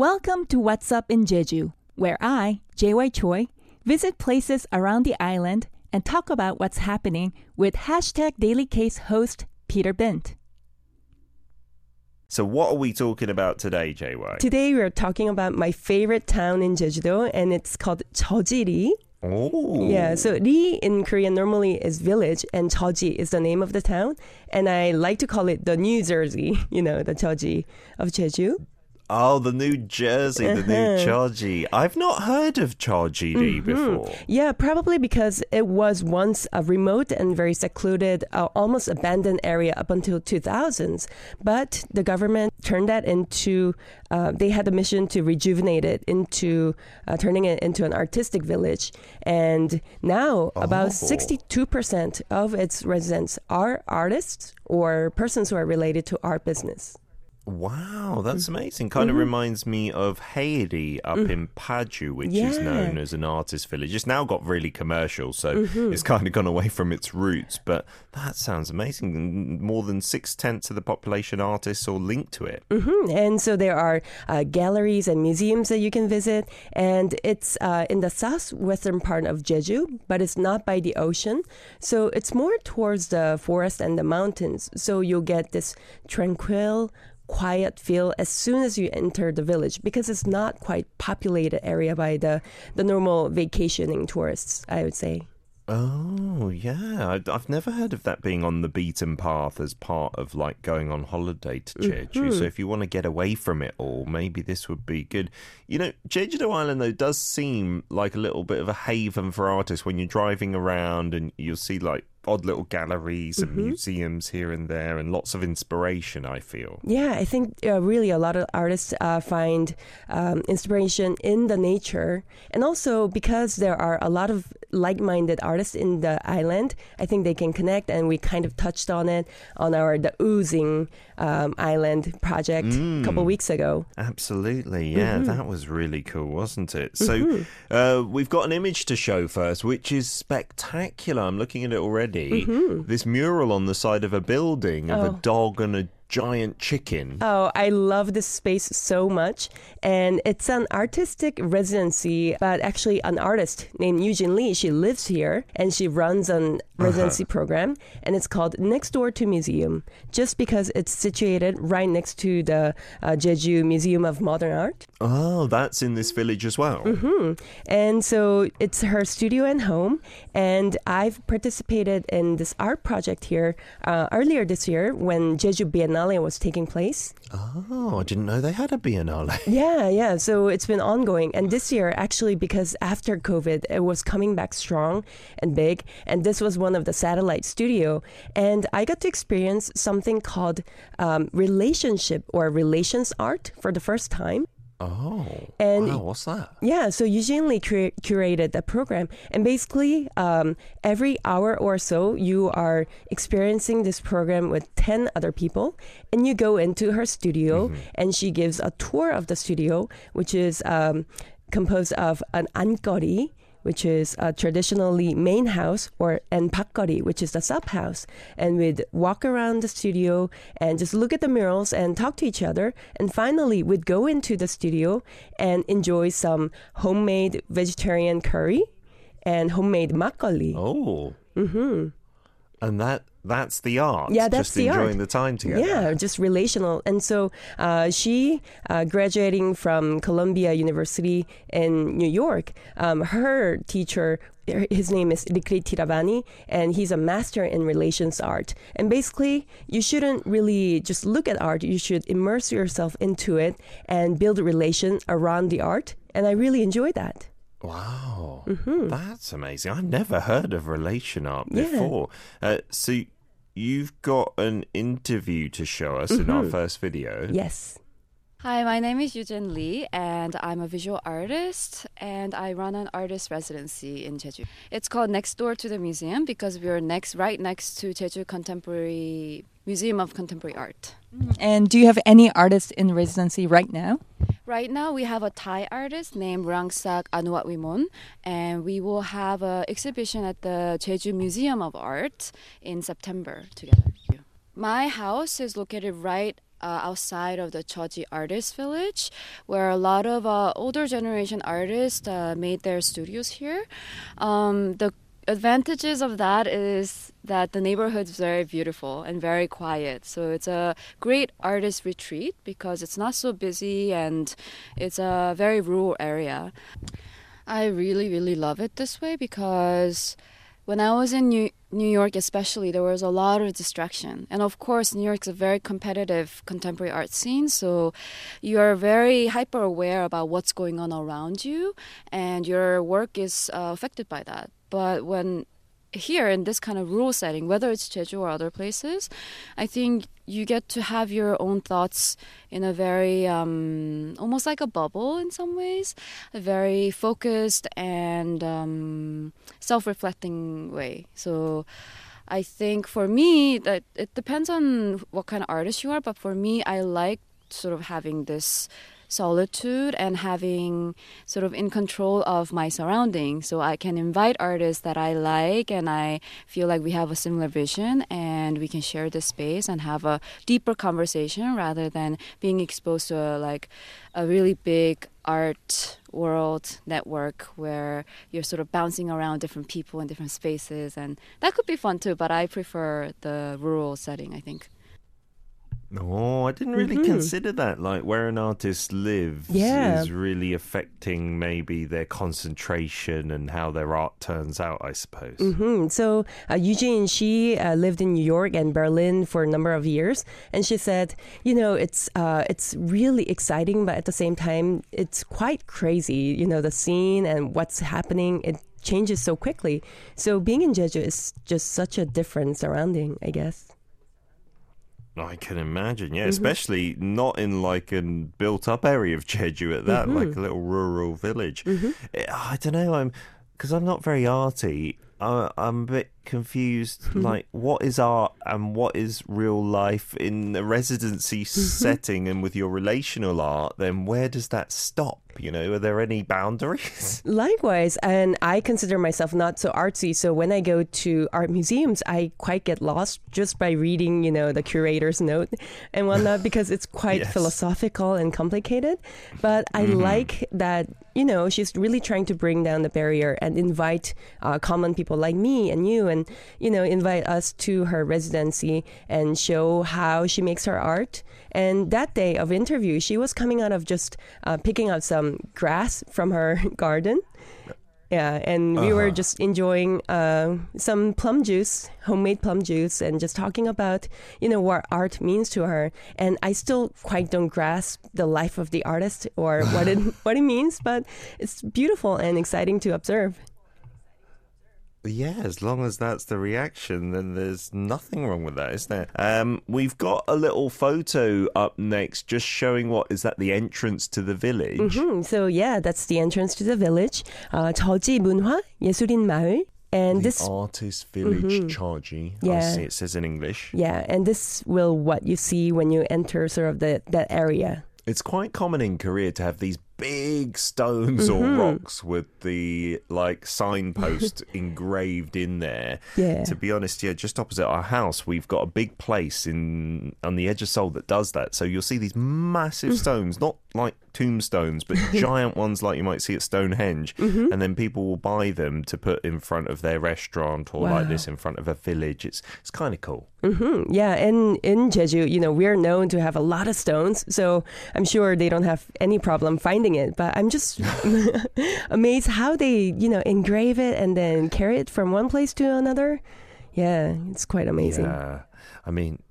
Welcome to What's Up in Jeju, where I, JY Choi, visit places around the island and talk about what's happening with hashtag Daily Case host Peter Bent. So, what are we talking about today, JY? Today we are talking about my favorite town in Jeju-do, and it's called Jeoji-ri. Oh, Yeah, so Ri in Korean normally is village, and Jeoji is the name of the town. And I like to call it the New Jersey, you know, the Jeoji of Jeju. Oh, the New Jersey, the new Uh-huh. Jeoji. I've not heard of Jeoji Mm-hmm. before. Yeah, probably because it was once a remote and very secluded, uh, almost abandoned area up until 2000s. But the government turned that into, uh, they had a mission to rejuvenate it into uh, turning it into an artistic village. And now about Oh. 62% of its residents are artists or persons who are related to art business. Wow, that's Mm-hmm. amazing. Kind of reminds me of Heyri up in Paju, which is Mm. Known as an artist village. It's now got really commercial, so Mm-hmm. it's kind of gone away from its roots. But that sounds amazing. More than six tenths of the population artists or linked to it. Mhm. And so there are uh, galleries and museums that you can visit. And it's uh, in the southwestern part of Jeju, but it's not by the ocean. So it's more towards the forest and the mountains. So you'll get this tranquil, quiet feel as soon as you enter the village because it's not quite populated area by the, the normal vacationing tourists, I would say. Oh, yeah. I- I've never heard of that being on the beaten path as part of like going on holiday to Jeju. Mm-hmm. So if you want to get away from it all, maybe this would be good. You know, Jeju Island though does seem like a little bit of a haven for artists when you're driving around and you'll see like odd little galleries and Mm-hmm. museums here and there and lots of inspiration, I feel. Yeah, I think uh, really a lot of artists uh, find um, inspiration in the nature, and also because there are a lot of like-minded artists in the island, I think they can connect. And we kind of touched on it on our the oozing um, island project a couple weeks ago. Absolutely, yeah, Mm-hmm. that was really cool, wasn't it? So, uh, we've got an image to show first, which is spectacular. I'm looking at it already. This mural on the side of a building of a Mm-hmm. Oh. dog and a giant chicken. Oh, I love this space so much. And it's an artistic residency, but actually an artist named Yujin Lee. She lives here and she runs an residency program and it's called Next Door to Museum just because it's situated right next to the uh, Jeju Museum of Modern Art. Oh, that's in this village as well. Mm-hmm. And so it's her studio and home. And I've participated in this art project here uh, earlier this year when Jeju Biennale was taking place. Oh, I didn't know they had a biennale. Yeah, yeah. So it's been ongoing. And this year, actually, because after COVID, it was coming back strong and big. And this was one of the satellite studio. And I got to experience something called um, relationship or relations art for the first time. Oh, And- wow, what's that? Yeah, so Yujin Lee cura- curated the program, and basically, um, every hour or so, you are experiencing this program with ten other people, and you go into her studio, and she gives a tour of the studio, which is um, composed of an ankori, which is a traditionally main house, or and pakkori, which is the sub house. And we'd walk around the studio and just look at the murals and talk to each other. And finally, we'd go into the studio and enjoy some homemade vegetarian curry and homemade makgeolli. Oh, mm-hmm. And that that's the art. Yeah, that's just the enjoying art. the time together. Yeah, just relational. And so uh, she, uh, graduating from Columbia University in New York, um, her teacher, his name is Rirkrit Tiravanija, and he's a master in relations art. And basically, you shouldn't really just look at art, you should immerse yourself into it and build a relation around the art. And I really enjoy that. Wow, Mm-hmm. that's amazing. I've never heard of relation art Yeah. before. Uh, so you've got an interview to show us in Mm-hmm. our first video. Yes. Hi, my name is Yujin Lee, and I'm a visual artist, and I run an artist residency in Jeju. It's called Next Door to the Museum because we're next, right next to Jeju Contemporary Museum of Contemporary Art. And do you have any artists in residency right now? Right now, we have a Thai artist named Ruangsak Anuwatwimon, and we will have an exhibition at the Jeju Museum of Art in September together. My house is located right uh, outside of the Jeoji Artist Village, where a lot of uh, older generation artists uh, made their studios here. Um, the advantages of that is that the neighborhood is very beautiful and very quiet. So it's a great artist retreat because it's not so busy and it's a very rural area. I really, really love it this way because when I was in New, New York, especially, there was a lot of distraction. And of course, New York is a very competitive contemporary art scene. So you are very hyper aware about what's going on around you, and your work is uh, affected by that. But when here in this kind of rural setting, whether it's Jeju or other places, I think you get to have your own thoughts in a very um, almost like a bubble in some ways, a very focused and um, self-reflecting way. So. I think for me that it depends on what kind of artist you are, but for me, I like sort of having this solitude and having sort of in control of my surroundings. So I can invite artists that I like and I feel like we have a similar vision and we can share this space and have a deeper conversation rather than being exposed to a, like a really big art world network where you're sort of bouncing around different people in different spaces and that could be fun too but i prefer the rural setting i think Oh, I didn't really Mhm. consider that. Like where an artist lives Yeah. is really affecting maybe their concentration and how their art turns out. I suppose. hmm So uh, Yujin, she uh, lived in New York and Berlin for a number of years, and she said, you know, it's uh, it's really exciting, but at the same time, it's quite crazy. You know, the scene and what's happening. It changes so quickly. So being in Jeju is just such a different surrounding, I guess. I can imagine, yeah, Mm-hmm. especially not in like a built-up area of Jeju at that, Mm-hmm. like a little rural village. Eh, I don't know. I'm because I'm not very arty. I, I'm a bit confused. Mm-hmm. like, what is art and what is real life in a residency Mm-hmm. setting, and with your relational art? Then where does that stop? You know, are there any boundaries? Likewise, and I consider myself not so artsy. So when I go to art museums, I quite get lost just by reading, you know, the curator's note and whatnot because it's quite Yes. philosophical and complicated. But I like that, you know, she's really trying to bring down the barrier and invite uh, common people like me and you, and you know, invite us to her residency and show how she makes her art. And that day of interview, she was coming out of just uh, picking out some grass from her garden. Yeah, and we were Uh-huh. just enjoying uh, some plum juice, homemade plum juice, and just talking about you know what art means to her. And I still quite don't grasp the life of the artist or what it what it means, but it's beautiful and exciting to observe. Yeah, as long as that's the reaction, then there's nothing wrong with that, is there? Um, we've got a little photo up next, just showing what is that the entrance to the village. Hmm, so yeah, that's the entrance to the village, uh, 저지 문화 예술인 마을, and The this artist village, Chargy. I Yeah. see it says in English. yeah, and this will what you see when you enter sort of the that area. It's quite common in Korea to have these big stones or Mm-hmm. rocks with the like signpost engraved in there. Yeah. To be honest, yeah, just opposite our house, we've got a big place in on the edge of Seoul that does that. So you'll see these massive Mm. stones, not like tombstones, but giant ones like you might see at Stonehenge, Mm-hmm. and then people will buy them to put in front of their restaurant or like this in front of a village. It's it's kind of cool. hmm Yeah, and in Jeju, you know, we're known to have a lot of stones, so I'm sure they don't have any problem finding it. But I'm just amazed how they, you know, engrave it and then carry it from one place to another. Yeah, it's quite amazing. Yeah. I mean,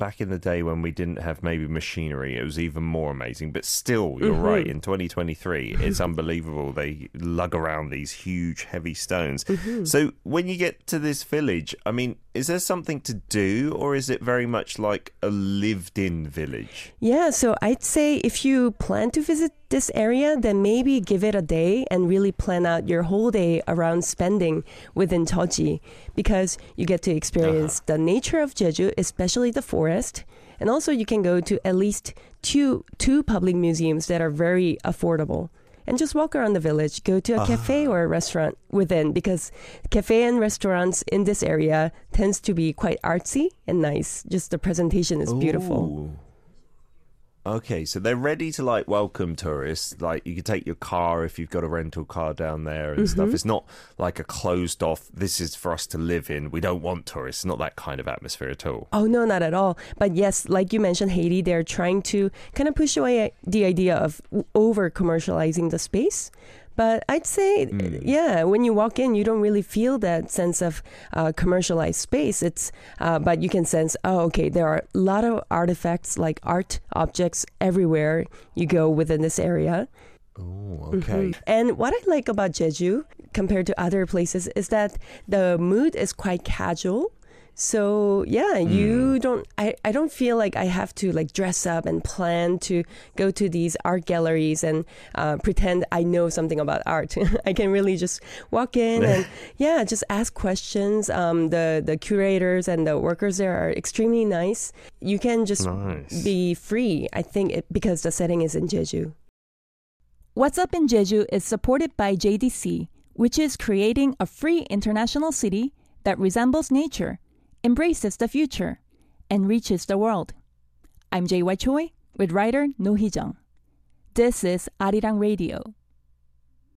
back in the day when we didn't have maybe machinery, it was even more amazing. But still, you're Mm-hmm. right. In 2023, it's unbelievable. They lug around these huge, heavy stones. Mm-hmm. So when you get to this village, I mean, is there something to do, or is it very much like a lived-in village? Yeah, so I'd say if you plan to visit this area, then maybe give it a day and really plan out your whole day around spending within Jeoji because you get to experience uh-huh. the nature of Jeju, especially the forest. And also you can go to at least two two public museums that are very affordable. And just walk around the village, go to a ah. cafe or a restaurant within because cafe and restaurants in this area tends to be quite artsy and nice. Just the presentation is beautiful. Okay, so they're ready to like welcome tourists. Like you can take your car if you've got a rental car down there and stuff. Mm-hmm. It's not like a closed off. This is for us to live in. We don't want tourists. It's not that kind of atmosphere at all. Oh no, not at all. But yes, like you mentioned, Heyri, they're trying to kind of push away the idea of over commercializing the space. But I'd say, yeah, when you walk in, you don't really feel that sense of uh, commercialized space. It's, uh, but you can sense, oh, okay, there are a lot of artifacts, like art objects everywhere you go within this area. Oh, okay. And what I like about Jeju compared to other places is that the mood is quite casual. So yeah, you don't. I, I don't feel like I have to like dress up and plan to go to these art galleries and uh, pretend I know something about art. I can really just walk in and yeah, just ask questions. Um, the the curators and the workers there are extremely nice. You can just Nice. be free. I think it, because the setting is in Jeju. What's Up in Jeju is supported by JDC, which is creating a free international city that resembles nature, embraces the future, and reaches the world. I'm JY Choi with writer No Hee Jung. This is Arirang Radio.